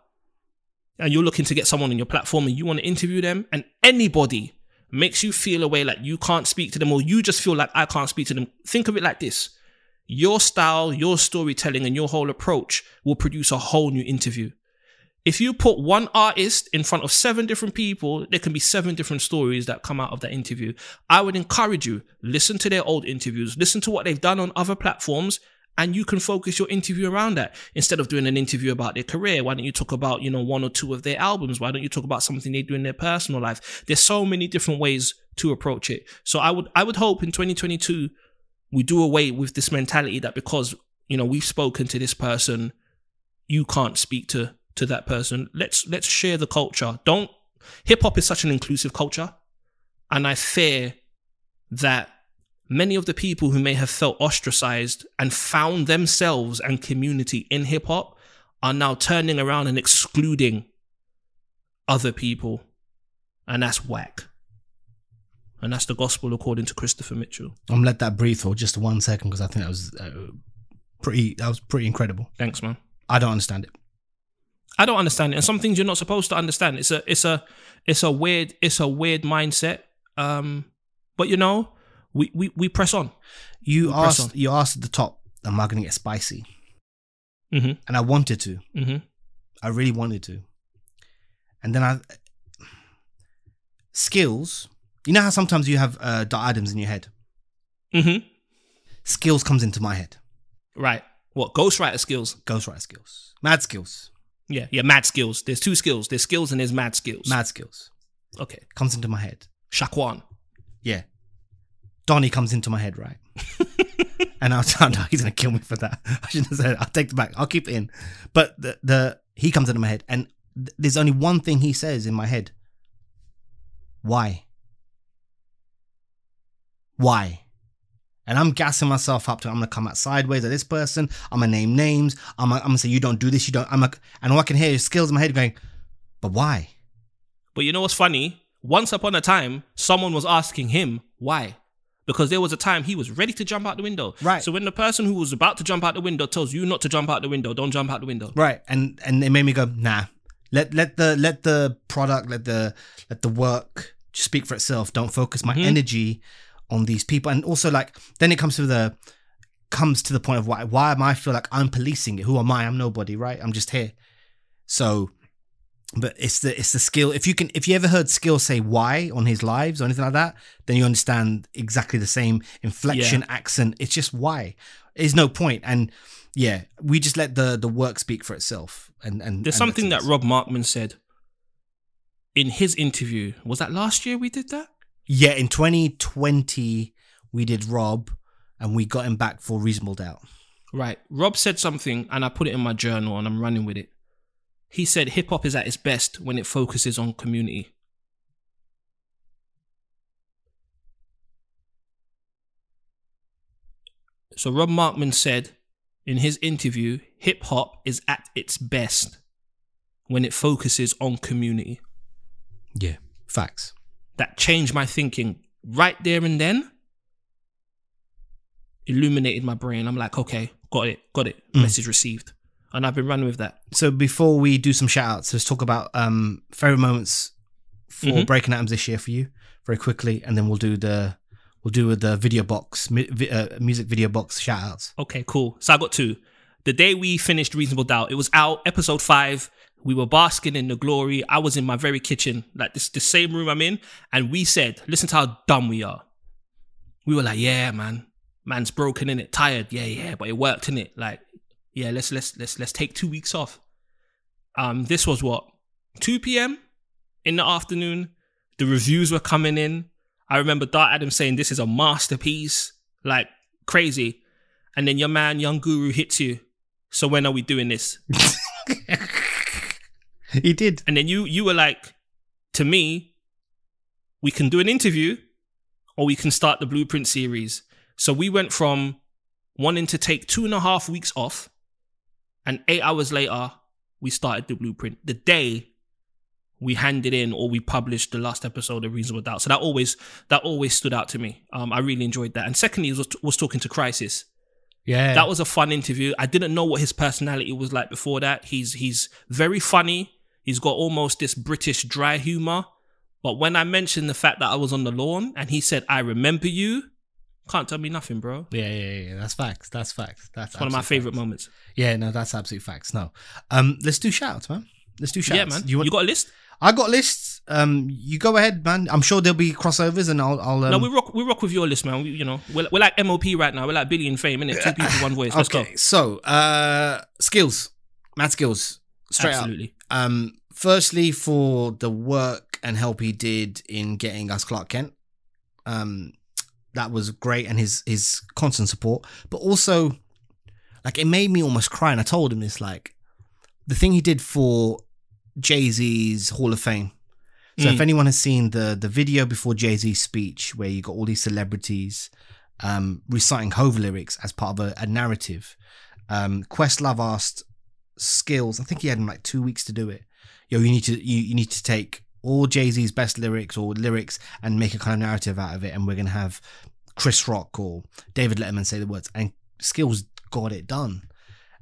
and you're looking to get someone on your platform and you want to interview them, and anybody makes you feel a way like you can't speak to them or you just feel like I can't speak to them, think of it like this: your style, your storytelling, and your whole approach will produce a whole new interview. If you put one artist in front of seven different people, there can be seven different stories that come out of that interview. I would encourage you, listen to their old interviews, listen to what they've done on other platforms, and you can focus your interview around that. Instead of doing an interview about their career, why don't you talk about, you know, one or two of their albums? Why don't you talk about something they do in their personal life? There's so many different ways to approach it. So I would I would hope in 2022 we do away with this mentality that because, you know, we've spoken to this person, you can't speak to to that person. Let's let's share the culture. Don't hip hop is such an inclusive culture, and I fear that many of the people who may have felt ostracized and found themselves and community in hip hop are now turning around and excluding other people, and that's whack. And that's the gospel according to Christopher Mitchell. I'm let that breathe for just one second because I think that was uh, pretty. That was pretty incredible. Thanks, man. I don't understand it. I don't understand it. And some things you're not supposed to understand. It's a it's a it's a weird it's a weird mindset. Um but you know, we we, we press on. You press asked. on. You asked at the top, "Am I gonna get spicy?" Mm-hmm. And I wanted to. Mm-hmm. I really wanted to. And then I skills. You know how sometimes you have uh, items in your head. Mm-hmm. Skills comes into my head. Right. What? Ghostwriter skills. Ghostwriter skills. Mad skills. Yeah, yeah, mad skills. There's two skills. There's skills and there's mad skills. Mad skills. Okay. Comes into my head. Shaquan. Yeah. Donnie comes into my head, right? and I was like, no, he's gonna kill me for that. I shouldn't have said it. I'll take it back. I'll keep it in. But the, the he comes into my head, and th- there's only one thing he says in my head. Why? Why? And I'm gassing myself up to I'm gonna come out sideways at this person. I'm gonna name names. I'm gonna, I'm gonna say you don't do this. You don't. I'm like, and all I can hear is skills in my head going, but why? But you know what's funny? Once upon a time, someone was asking him why. Because there was a time he was ready to jump out the window. Right. So when the person who was about to jump out the window tells you not to jump out the window, don't jump out the window. Right. And and it made me go, nah. Let let the let the product, let the let the work speak for itself. Don't focus my mm-hmm. energy on these people. And also like then it comes to the comes to the point of why why am I feel like I'm policing it? Who am I? I'm nobody, right? I'm just here. So but it's the it's the skill. If you can if you ever heard skill say why on his lives or anything like that, then you understand exactly the same inflection, accent. It's just why. There's no point. And yeah, we just let the the work speak for itself. And and There's and something that. Rob Markman said in his interview. Was that last year we did that? Yeah, in 2020 we did Rob, and we got him back for reasonable doubt. Right. Rob said something and I put it in my journal and I'm running with it. He said hip hop is at its best when it focuses on community. So Rob Markman said in his interview, hip hop is at its best when it focuses on community. Yeah, facts. That changed my thinking right there and then. Illuminated my brain. I'm like, okay, got it, got it. Message received. And I've been running with that. So before we do some shout outs, let's talk about um favorite moments for Mhm. breaking atoms this year for you very quickly, and then we'll do the we'll do the video box vi- uh, music video box shout outs. Okay, cool. So I got two. The day we finished Reasonable Doubt, it was out, episode five. We were basking in the glory. I was in my very kitchen, like this, the same room I'm in, and we said, "Listen to how dumb we are." We were like, "Yeah, man, man's broken in it, tired. Yeah, yeah, but it worked in it. Like, yeah, let's let's let's let's take two weeks off." Um, this was what 2 p.m. in the afternoon. The reviews were coming in. I remember Dart Adams saying this is a masterpiece, like crazy. And then your man, Young Guru, hits you. So when are we doing this? He did. And then you you were like, to me, we can do an interview or we can start the blueprint series. So we went from wanting to take two and a half weeks off, and eight hours later, we started the blueprint. The day we handed in or we published the last episode of Reasonable Doubt. So that always that always stood out to me. Um, I really enjoyed that. And secondly, was was talking to Crisis. Yeah. That was a fun interview. I didn't know what his personality was like before that. He's he's very funny. He's got almost this British dry humor. But when I mentioned the fact that I was on the lawn and he said, "I remember you," can't tell me nothing, bro. yeah, yeah, yeah. That's facts. That's facts. That's one of my favorite facts. moments. Yeah, no, that's absolute facts. No, um, let's do shout outs, man. Let's do shout yeah, man. You, You, got a list? I got lists. Um, you go ahead, man. I'm sure there'll be crossovers, and I'll. I'll um, no, we rock. We rock with your list, man. We, you know, we're, we're like MOP right now. We're like Billy and Fame, innit? Two people, one voice. Let's okay, so uh, Skillz, Mad Skillz, go. straight up. Absolutely. Um, firstly, for the work and help he did in getting us Clark Kent, um, that was great, and his his constant support. But also, like, it made me almost cry. And I told him this, like, the thing he did for Jay Z's Hall of Fame. So if Mm. anyone has seen the the video before Jay Z's speech, where you got all these celebrities um, reciting Hove lyrics as part of a, a narrative, um, Questlove asked Skillz. I think he had him like two weeks to do it. Yo, you need to you, you need to take all Jay Z's best lyrics or lyrics and make a kind of narrative out of it, and we're gonna have Chris Rock or David Letterman say the words, and Skillz got it done.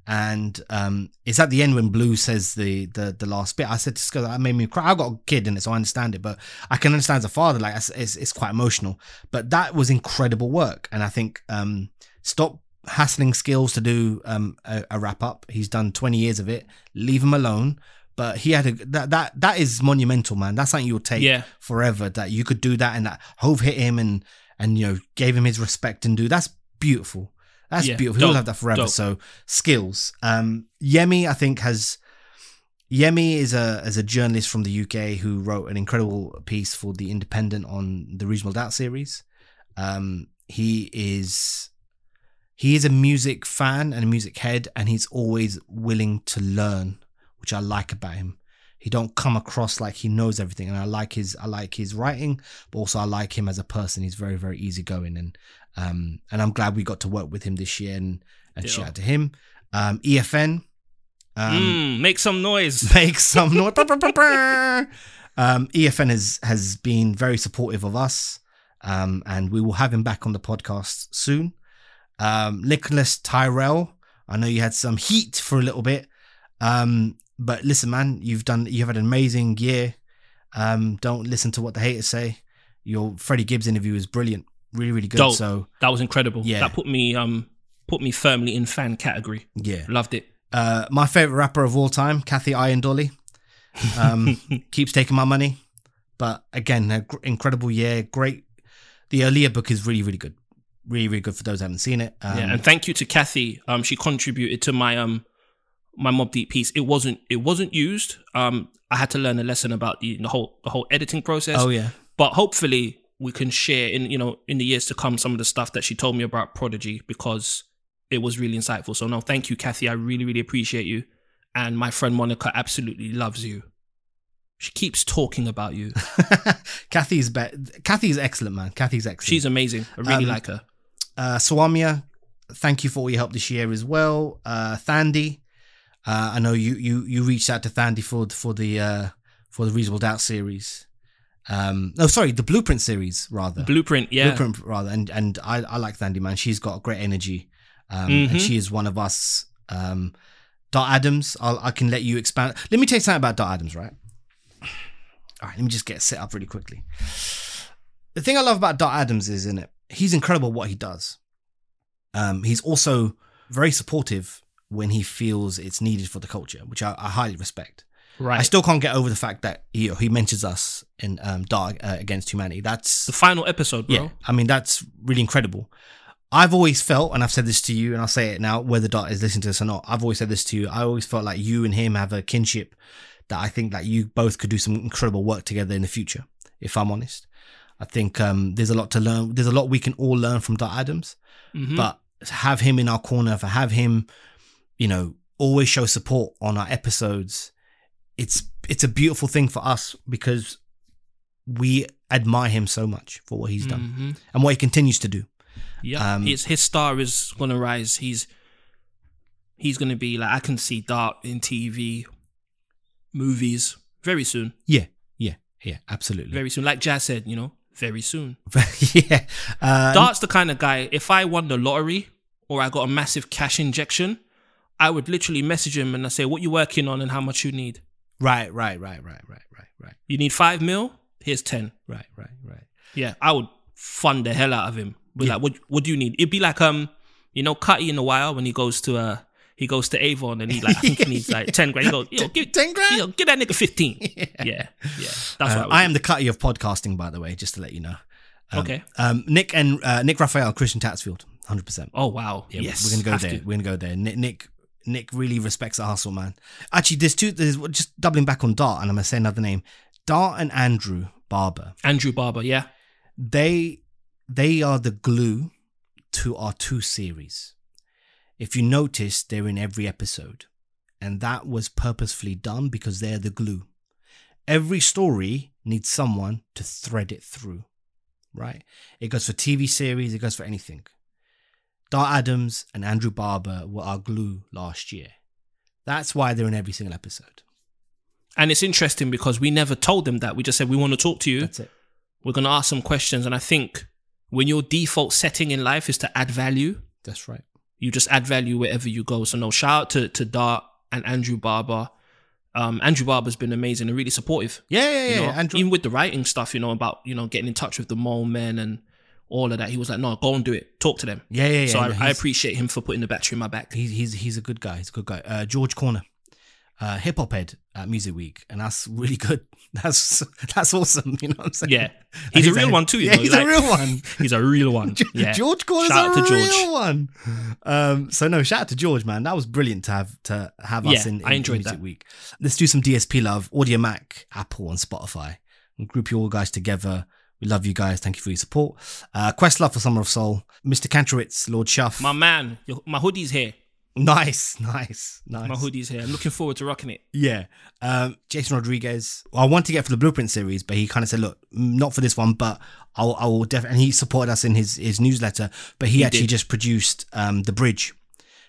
And um, it's at the end when Blue says the the the last bit. I said to Skillz, that made me cry. I've got a kid in it, so I understand it, but I can understand as a father, like it's, it's, quite emotional. But that was incredible work, and I think um, stop hassling Skillz to do um, a, a wrap up. He's done twenty years of it. Leave him alone. But he had a that that that is monumental, man. That's something you'll take Yeah. forever. That you could do that, and that Hove hit him and and you know gave him his respect and do. That's beautiful. That's Yeah, beautiful. He'll have that forever. dope. So Skillz. Um, Yemi, I think has Yemi is a as a journalist from the UK who wrote an incredible piece for the Independent on the Reasonable Doubt series. Um, he is he is a music fan and a music head, and he's always willing to learn, which I like about him. he don't come across like he knows everything. And I like his I like his writing, but also I like him as a person. He's very very easygoing, and um and I'm glad we got to work with him this year. And and Yeah. shout out to him. Um, EFN. Um, Mm, make some noise. make some noise. um, EFN has has been very supportive of us, um, and we will have him back on the podcast soon. Um, Nicholas Tyrell, I know you had some heat for a little bit, um, but listen, man, you've done you've had an amazing year. Um, don't listen to what the haters say. Your Freddie Gibbs interview is brilliant, really, really good. Dope. So That was incredible. Yeah. That put me um put me firmly in fan category. yeah, Loved it. Uh, my favorite rapper of all time, Kathy Iandoli, um, keeps taking my money. But again, incredible year. Great. The Aaliyah book is really, really good. Really, really good for those who haven't seen it. Um, yeah, and thank you to Kathy. Um, she contributed to my um my Mobb Deep piece. It wasn't it wasn't used. Um, I had to learn a lesson about the, the whole the whole editing process. oh yeah, But hopefully we can share in you know in the years to come some of the stuff that she told me about Prodigy because it was really insightful. So no, thank you, Kathy. I really really appreciate you. And my friend Monica absolutely loves you. She keeps talking about you. Kathy's be- Kathy's excellent, man. Kathy's excellent. She's amazing. I really Um, like her. uh, Swamia, thank you for all your help this year as well. Uh, Thandy, uh, I know you you you reached out to Thandi for for the uh, for the Reasonable Doubt series. Um, no, sorry, the Blueprint series rather. Blueprint, yeah. Blueprint rather, and and I I like Thandi man. She's got great energy, um, Mhm. and she is one of us. Um, Dart Adams, I'll, I can let you expand. Let me tell you something about Dart Adams, right? All right, let me just get set up really quickly. The thing I love about Dart Adams is in it, he's incredible what he does. Um, he's also very supportive when he feels it's needed for the culture, which I, I highly respect. Right. I still can't get over the fact that he, he mentions us in um, Dark uh, Against Humanity. That's the final episode, bro. yeah, I mean that's really incredible. I've always felt, and I've said this to you, and I'll say it now, whether Dart is listening to this or not. I've always said this to you. I always felt like you and him have a kinship that I think that you both could do some incredible work together in the future. If I'm honest, I think um, there's a lot to learn. There's a lot we can all learn from Dart Adams, Mhm. but have him in our corner, for have him, you know, always show support on our episodes. It's it's a beautiful thing for us because we admire him so much for what he's done Mhm. and what he continues to do. Yeah, Um, his his star is gonna rise. He's he's gonna be like I can see Dart in TV, movies very soon, Yeah, yeah, yeah, absolutely. very soon. Like Jazz said, you know, very soon. yeah. Uh, Dart's the kind of guy. If I won the lottery or I got a massive cash injection, I would literally message him and I say, "What you working on and how much you need? right, right, right, right, right, right, right, You need five mil? Here's ten. right, right, right. Yeah, I would fund the hell out of him. Be Yeah. like, what what do you need? It'd be like um, you know, Cutty in a while when he goes to uh he goes to Avon and he like I think he needs like ten grand. He goes, yo, give, 10 grand? Yo, give that nigga fifteen. yeah, yeah. That's what I, would I am the cutty of podcasting, by the way, just to let you know. Um, Okay. Um, Nick and uh, Nick Raphael, Christian Tattersfield, hundred percent. Oh wow. Yeah, yes. we're gonna go have there. to. We're gonna go there. Nick, Nick, Nick really respects the hustle, man. Actually, there's two. There's just doubling back on Dart, and I'm gonna say another name. Dart and Andrew Barber. Andrew Barber. Yeah. they they are the glue to our two series. If you notice, they're in every episode, and that was purposefully done because they're the glue. Every story needs someone to thread it through, right? It goes for TV series, it goes for anything. Dart Adams and Andrew Barber were our glue last year. That's why they're in every single episode. And it's interesting because we never told them that. We just said we want to talk to you. That's it. We're gonna ask some questions, and I think when your default setting in life is to add value, That's right. you just add value wherever you go. So no, shout out to to Dart and Andrew Barber. Um, Andrew Barber's been amazing and really supportive. Yeah, yeah, you yeah. Andrew, even with the writing stuff, you know, about you know getting in touch with the Molemen and all of that. He was like, "No, go and do it. Talk to them." yeah, yeah, yeah. so no, I, I appreciate him for putting the battery in my back. He's he's he's a good guy. He's a good guy. Uh, George Garner, uh, hip hop head at Music Week, and that's really good. That's that's awesome. You know what I'm saying? Yeah, he's a real one too. You yeah, know, he's like- a real one. He's a real one. Yeah, George Garner's Shout out a to George. real one. Um, so no, shout out to George, man. That was brilliant to have to have us in, in I enjoyed Music that. Week. Let's do some DSP love. Audiomack, Apple, and Spotify. And group you all guys together. We love you guys. Thank you for your support. Uh, Questlove for Summer of Soul. Mr. Kantrowitz, Lord Shuff. my man, your, my hoodie's here. Nice, nice, nice. My hoodie's here. I'm looking forward to rocking it. Yeah. Um, Jason Rodriguez. I want to get for the Blueprint series, but he kind of said, "Look, mm, not for this one, but I'll, I will definitely." And he supported us in his his newsletter, but he, actually did. just produced um the bridge,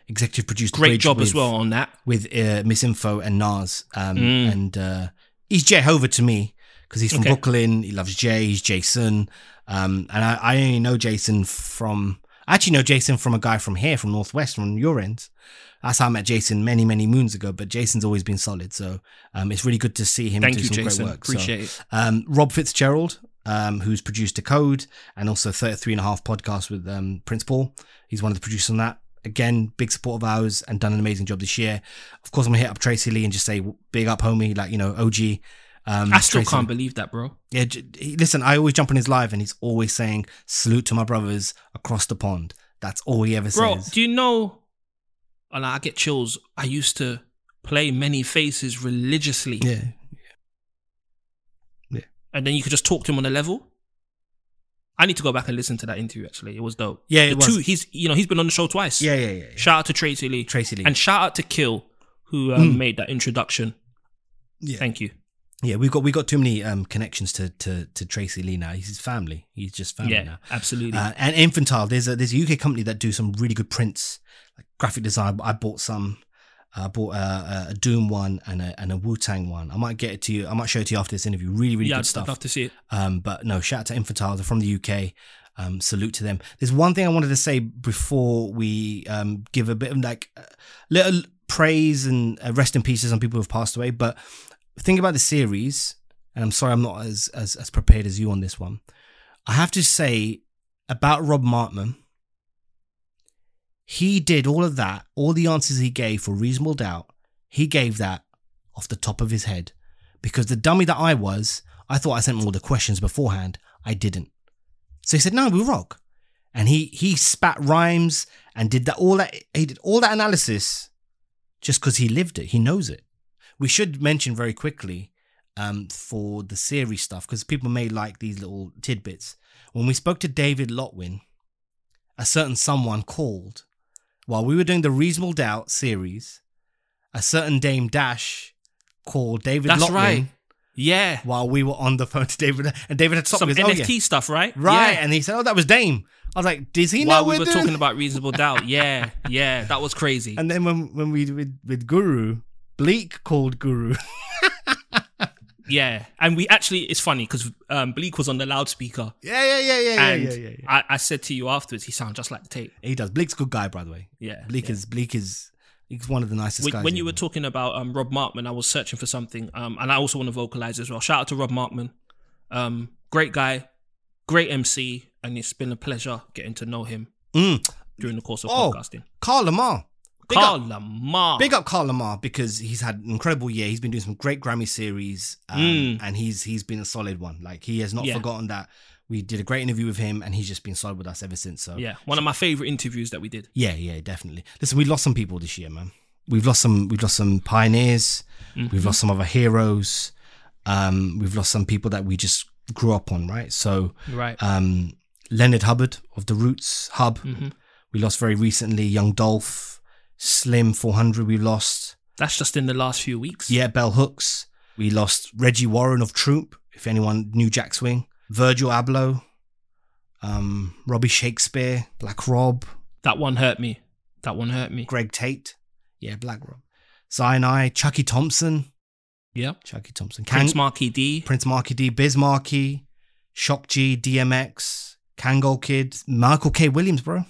executive produced. Great Bridge job as well on that. with uh, Miss Info and Nas. Um, Mm. and uh, he's Jehovah to me because he's from Okay. Brooklyn. He loves Jay. He's Jason. Um, and I, I only know Jason from. I actually know Jason from a guy from here, from Northwest, from your end. That's how I met Jason many, many moons ago. But Jason's always been solid, so um, it's really good to see him Thank do you, some Jason. great work. So, Appreciate it. um, Rob Fitzgerald, um, who's produced Decode and also 33 and a half podcast with um, Prince Paul. He's one of the producers on that. Again, big support of ours and done an amazing job this year. Of course, I'm gonna hit up Tracey Lee and just say big up, homie. Like you know, OG. Um, I still can't believe that, bro. Yeah, listen, I always jump on his live and he's always saying salute to my brothers across the pond. That's all he ever Bro, says. Bro, do you know? And I get chills. I used to play Many Faces religiously, Yeah. yeah, and then you could just talk to him on a level. I need to go back and listen to that interview. Actually, it was dope. Yeah, it the was. two. He's you know he's been on the show twice. yeah, yeah, yeah. yeah. Shout out to Tracey Lee. Tracey Lee. And shout out to Kill, who um, Mm. made that introduction. Yeah. Thank you. Yeah, we've got we got too many um, connections to, to to Tracey Lee now. He's his family. He's just family yeah, now. absolutely. Uh, and Infantile, there's a there's a UK company that do some really good prints, like graphic design. I bought some. I bought a, a Doom one and a and a Wu Tang one. I might get it to you. I might show it to you after this interview. Really, really yeah, good stuff. I'd love to see it. Um, but no, shout out to Infantile. They're from the UK. Um, salute to them. There's one thing I wanted to say before we um, give a bit of like little praise and uh, rest in peace to some people who have passed away. But think about the series, and I'm sorry I'm not as, as as prepared as you on this one. I have to say about Rob Markman. He did all of that, all the answers he gave for reasonable doubt. He gave that off the top of his head because the dummy that I was, I thought I sent him all the questions beforehand. I didn't. So he said, "No, we rock," and he he spat rhymes and did that all that he did all that analysis just because he lived it. He knows it. We should mention very quickly um, for the series stuff because people may like these little tidbits. When we spoke to David Lotwin, a certain someone called while we were doing the Reasonable Doubt series. A certain Dame Dash called David That's Lotwin right. Yeah. while we were on the phone to David, and David had stopped Some goes, NFT "Oh, yeah." stuff, right? right? Yeah. And he said, "Oh, that was Dame." I was like, "Does he know While we we're were doing-" talking about reasonable doubt. Yeah. Yeah. That was crazy. And then when when we with with Guru, Bleek called Guru. yeah. And we actually, it's funny because um, Bleek was on the loudspeaker. yeah, yeah, yeah, yeah, yeah, and yeah, yeah, yeah. I, I said to you afterwards, he sounds just like the tape. He does. Bleek's a good guy, by the way. Yeah. Bleek yeah. is Bleek is he's one of the nicest when, guys. when you were talking about um, Rob Markman, I was searching for something, um, and I also want to vocalize as well. Shout out to Rob Markman, um, great guy, great MC, and it's been a pleasure getting to know him Mm. during the course of Oh, podcasting. Carl Lamarre. Big Carl up, Lamarre, big up Carl Lamarre because he's had an incredible year. He's been doing some great Grammy series, um, Mm. and he's he's been a solid one. Like he has not Yeah. forgotten that. We did a great interview with him, and he's just been solid with us ever since. So yeah, one of my favorite interviews that we did. Yeah, yeah, definitely. Listen, we lost some people this year, man. We've lost some. We've lost some pioneers. Mm-hmm. We've lost some of our heroes. Um, we've lost some people that we just grew up on, right? So, Right. um, Leonard Hubbard of the Roots Hub, Mhm. we lost very recently. Young Dolph, Slim 400, we lost. That's just in the last few weeks. Yeah, Bell Hooks. We lost Reggie Warren of Troop. If anyone New Jack Swing, Virgil Abloh, um, Robbie Shakespeare, Black Rob, That one hurt me. That one hurt me. Greg Tate. Yeah, Black Rob. Sinai, Chucky Thompson. Yeah. Chucky Thompson. Prince Kang- Markie Dee. Prince Markie Dee, Biz Markie, Shock G, DMX, Kangol Kid, Michael K. Williams, bro.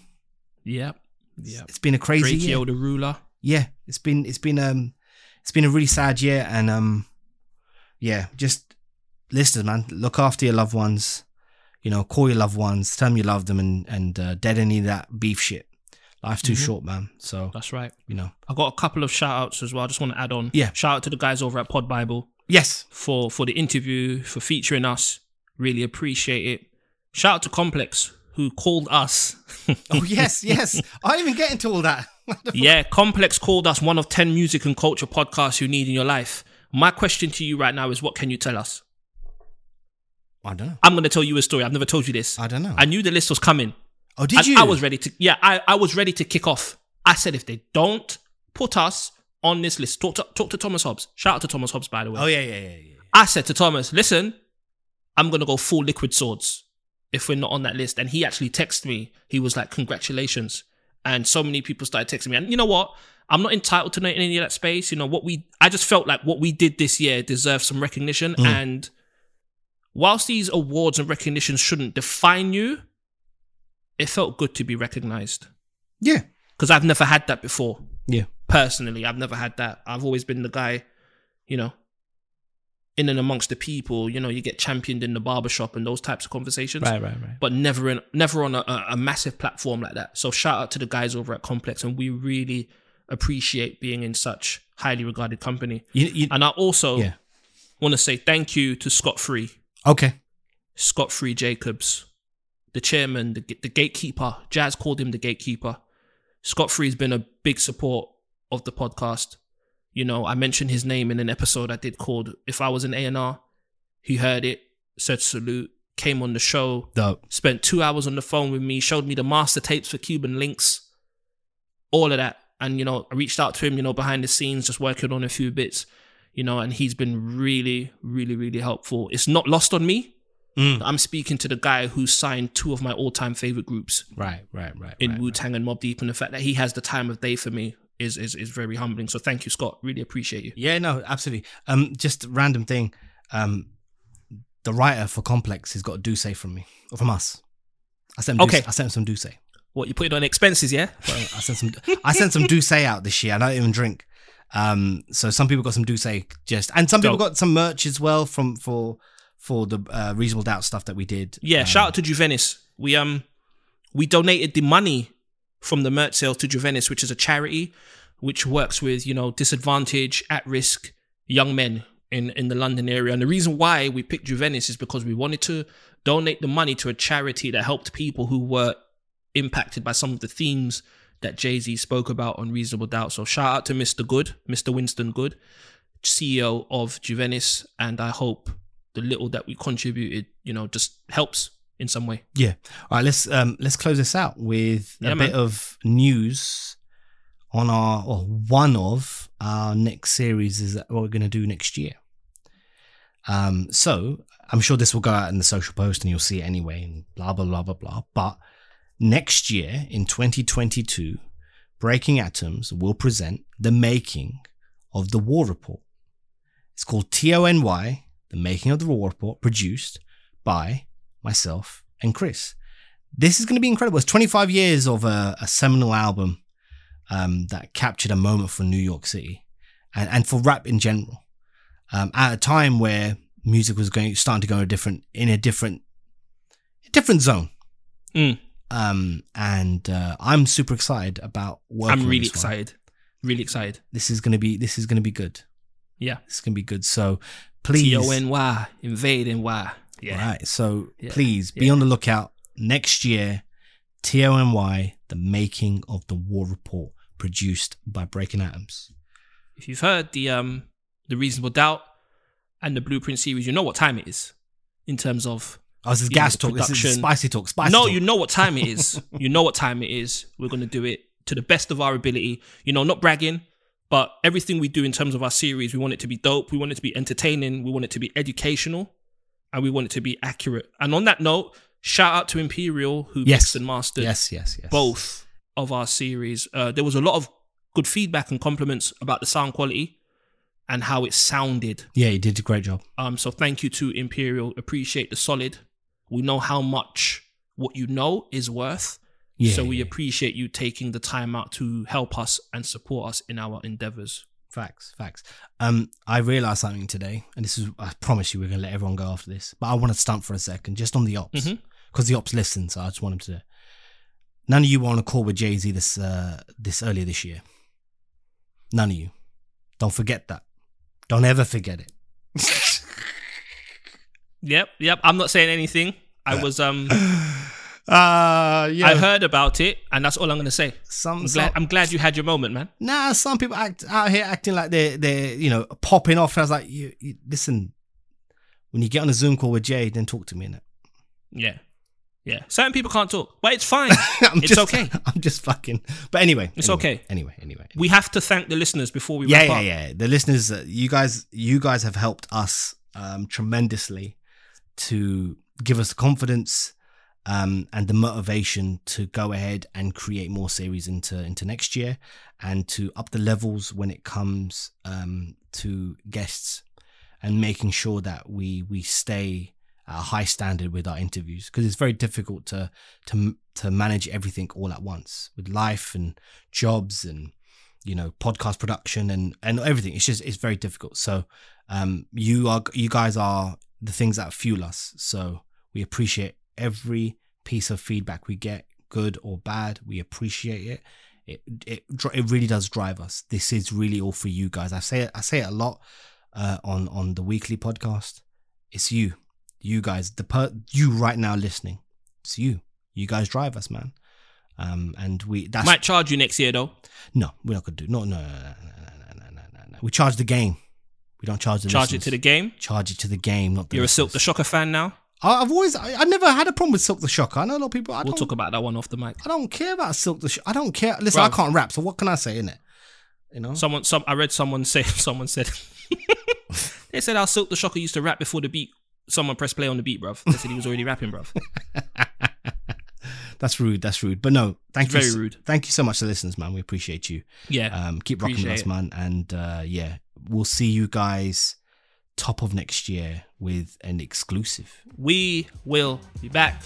Yeah. Yeah. It's been a crazy year. Drakeo the ruler. Yeah, it's been it's been um it's been a really sad year and um yeah, just listeners, man, look after your loved ones. You know, call your loved ones, tell them you love them and and uh, dead any of that beef shit. Life's too Mhm. short, man. So, That's right. you know. I got a couple of shout outs as well. I just want to add on. Yeah. Shout out to the guys over at Pod Bible Yes. for for the interview, for featuring us. Really appreciate it. Shout out to Complex who called us. Oh yes, yes. I didn't even get into all that. yeah, Complex called us one of 10 music and culture podcasts you need in your life. My question to you right now is what can you tell us? I don't know. I'm going to tell you a story. I've never told you this. I don't know. I knew the list was coming. oh, did And you? I was ready to, yeah, I, I was ready to kick off. I said if they don't put us on this list, talk to, talk to Thomas Hobbs. Shout out to Thomas Hobbs, by the way. Oh yeah, yeah, yeah, yeah. I said to Thomas, listen, I'm gonna go full liquid swords if we're not on that list. And he actually texted me. He was like, congratulations. And so many people started texting me. And you know what? I'm not entitled to know any of that space. You know what we I just felt like what we did this year deserves some recognition. Mm. And whilst these awards and recognitions shouldn't define you, it felt good to be recognized. Yeah, Because I've never had that before. yeah. Personally, I've never had that. I've always been the guy, you know, in and amongst the people, you know, you get championed in the barbershop and those types of conversations. Right, right, right. But never in never on a, a massive platform like that. So shout out to the guys over at Complex and we really appreciate being in such highly regarded company. You, you, And I also yeah. want to say thank you to Scott Free, Okay. Scott Free Jacobs, the chairman, the, the gatekeeper. Jazz called him the gatekeeper. Scott Free's been a big support of the podcast. You know, I mentioned his name in an episode I did called "If I Was an A and R." He heard it, said salute, came on the show, Dope. spent two hours on the phone with me, showed me the master tapes for Cuban Links, all of that. And, you know, I reached out to him, you know, behind the scenes, just working on a few bits, you know, and he's been really, really, really helpful. It's not lost on me. Mm. I'm speaking to the guy who signed two of my all time favorite groups Right, right, right. in right, Wu Tang and Mobb Deep, and the fact that he has the time of day for me is, is, is very humbling. So thank you, Scott. Really appreciate you. Yeah, no, absolutely. Um, just a random thing. Um, the writer for Complex has got a D'ussé from me or from us. I sent him Okay. I sent him some D'ussé. What, you put it on expenses, yeah? Well, I sent some. I sent some D'ussé out this year. I don't even drink. Um, so some people got some D'ussé just, and some people Dope. got some merch as well from for for the uh, reasonable doubt stuff that we did. Yeah, Um, shout out to Juvenis. We um we donated the money from the merch sales to Juvenis, which is a charity which works with, you know, disadvantaged, at risk young men in, in the London area. And the reason why we picked Juvenis is because we wanted to donate the money to a charity that helped people who were impacted by some of the themes that Jay-Z spoke about on Reasonable Doubt. So shout out to Mr. Good, Mr. Winston Good, CEO of Juvenis, and I hope the little that we contributed, you know, just helps in some way. Yeah. All right. Let's um let's close this out with Yeah, a man. bit of news on our or one of our next series is that what we're going to do next year. Um. So I'm sure this will go out in the social post and you'll see it anyway. And blah blah blah blah blah. But next year in 2022, Breaking Atoms will present the making of the War Report. It's called TONY, the making of the War Report, produced by myself and Chris. This is going to be incredible. It's 25 years of a, a seminal album um, that captured a moment for New York City and, and for rap in general. Um, at a time where music was going starting to go a different in a different different zone. Mm. Um, and uh, I'm super excited about working. I'm really this one. excited. Really excited. This is gonna be this is gonna be good. Yeah. This is gonna be good. So please, T O N Y. Invade and Y. Yeah. Right. So Yeah. please be Yeah. on the lookout next year. T O N Y, the making of the War Report, produced by Breaking Atoms. If you've heard the um the Reasonable Doubt and the Blueprint series, you know what time it is in terms of Oh, this is You know, gas talk. This is spicy talk. Spicy no, talk. you know what time it is. you know what time it is. We're gonna do it to the best of our ability. You know, not bragging, but everything we do in terms of our series, we want it to be dope. We want it to be entertaining. We want it to be educational, and we want it to be accurate. And on that note, shout out to Imperial who Yes. mixed and mastered Yes, yes, yes. both of our series. Uh, there was a lot of good feedback and compliments about the sound quality and how it sounded. Yeah, you did a great job. Um, so thank you to Imperial. Appreciate the solid. We know how much what you know is worth. Yeah. so we yeah. appreciate you taking the time out to help us and support us in our endeavors. Facts, facts. Um, I realized something today, and this is I promise you we're gonna let everyone go after this, but I want to stump for a second, just on the ops, because the ops listen, so I just want them to. None of you were on a call with Jay Z this uh this earlier this year. None of you. Don't forget that. Don't ever forget it. Yep, yep. I'm not saying anything. I was um Uh yeah. I heard about it and that's all I'm gonna say. some, I'm some glad I'm glad you had your moment, man. nah. Some people act out here acting like they're they're you know popping off. And I was like, you, you listen. When you get on a Zoom call with Jay, then talk to me. in it. Yeah. Yeah, certain people can't talk, but it's fine. I'm it's just, okay. I'm just fucking. But anyway, It's anyway, okay. Anyway, anyway. We have to thank the listeners before we yeah, yeah, up. yeah. The listeners, uh, you guys, you guys have helped us um, tremendously to give us the confidence um, and the motivation to go ahead and create more series into into next year and to up the levels when it comes um, to guests and making sure that we we stay at a high standard with our interviews. Because it's very difficult to to to manage everything all at once with life and jobs and you know podcast production and and everything. It's just it's very difficult. So um you are you guys are the things that fuel us. So we appreciate every piece of feedback we get good or bad we appreciate it it it, it really does drive us this is really all for you guys i say it i say it a lot uh on on the weekly podcast it's you you guys the per you right now listening it's you you guys drive us man um and we that's Might charge you next year though. no, we're not gonna do. No, no, no, no, no, no, no, no, no. We charge the game. We don't charge the. Charge it to the game. Charge it to the game, not the. You're a Silk the. Shocker fan now. I've always. I, never had a problem with Silk the Shocker. I know a lot of people. I We'll talk about that one off the mic. I don't care about Silk the. Sh- I don't care. Listen, I can't rap, so what can I say in it? You know. Someone, some I read someone say someone said they said how Silk the Shocker used to rap before the beat. Someone pressed play on the beat, bruv. They said he was already rapping, bruv. that's rude. That's rude. But no, thank It's you. very rude. Thank you so much to the listeners, man. We appreciate you. Yeah. Um, keep rocking with us, man. And uh, yeah, we'll see you guys top of next year with an exclusive. we will be back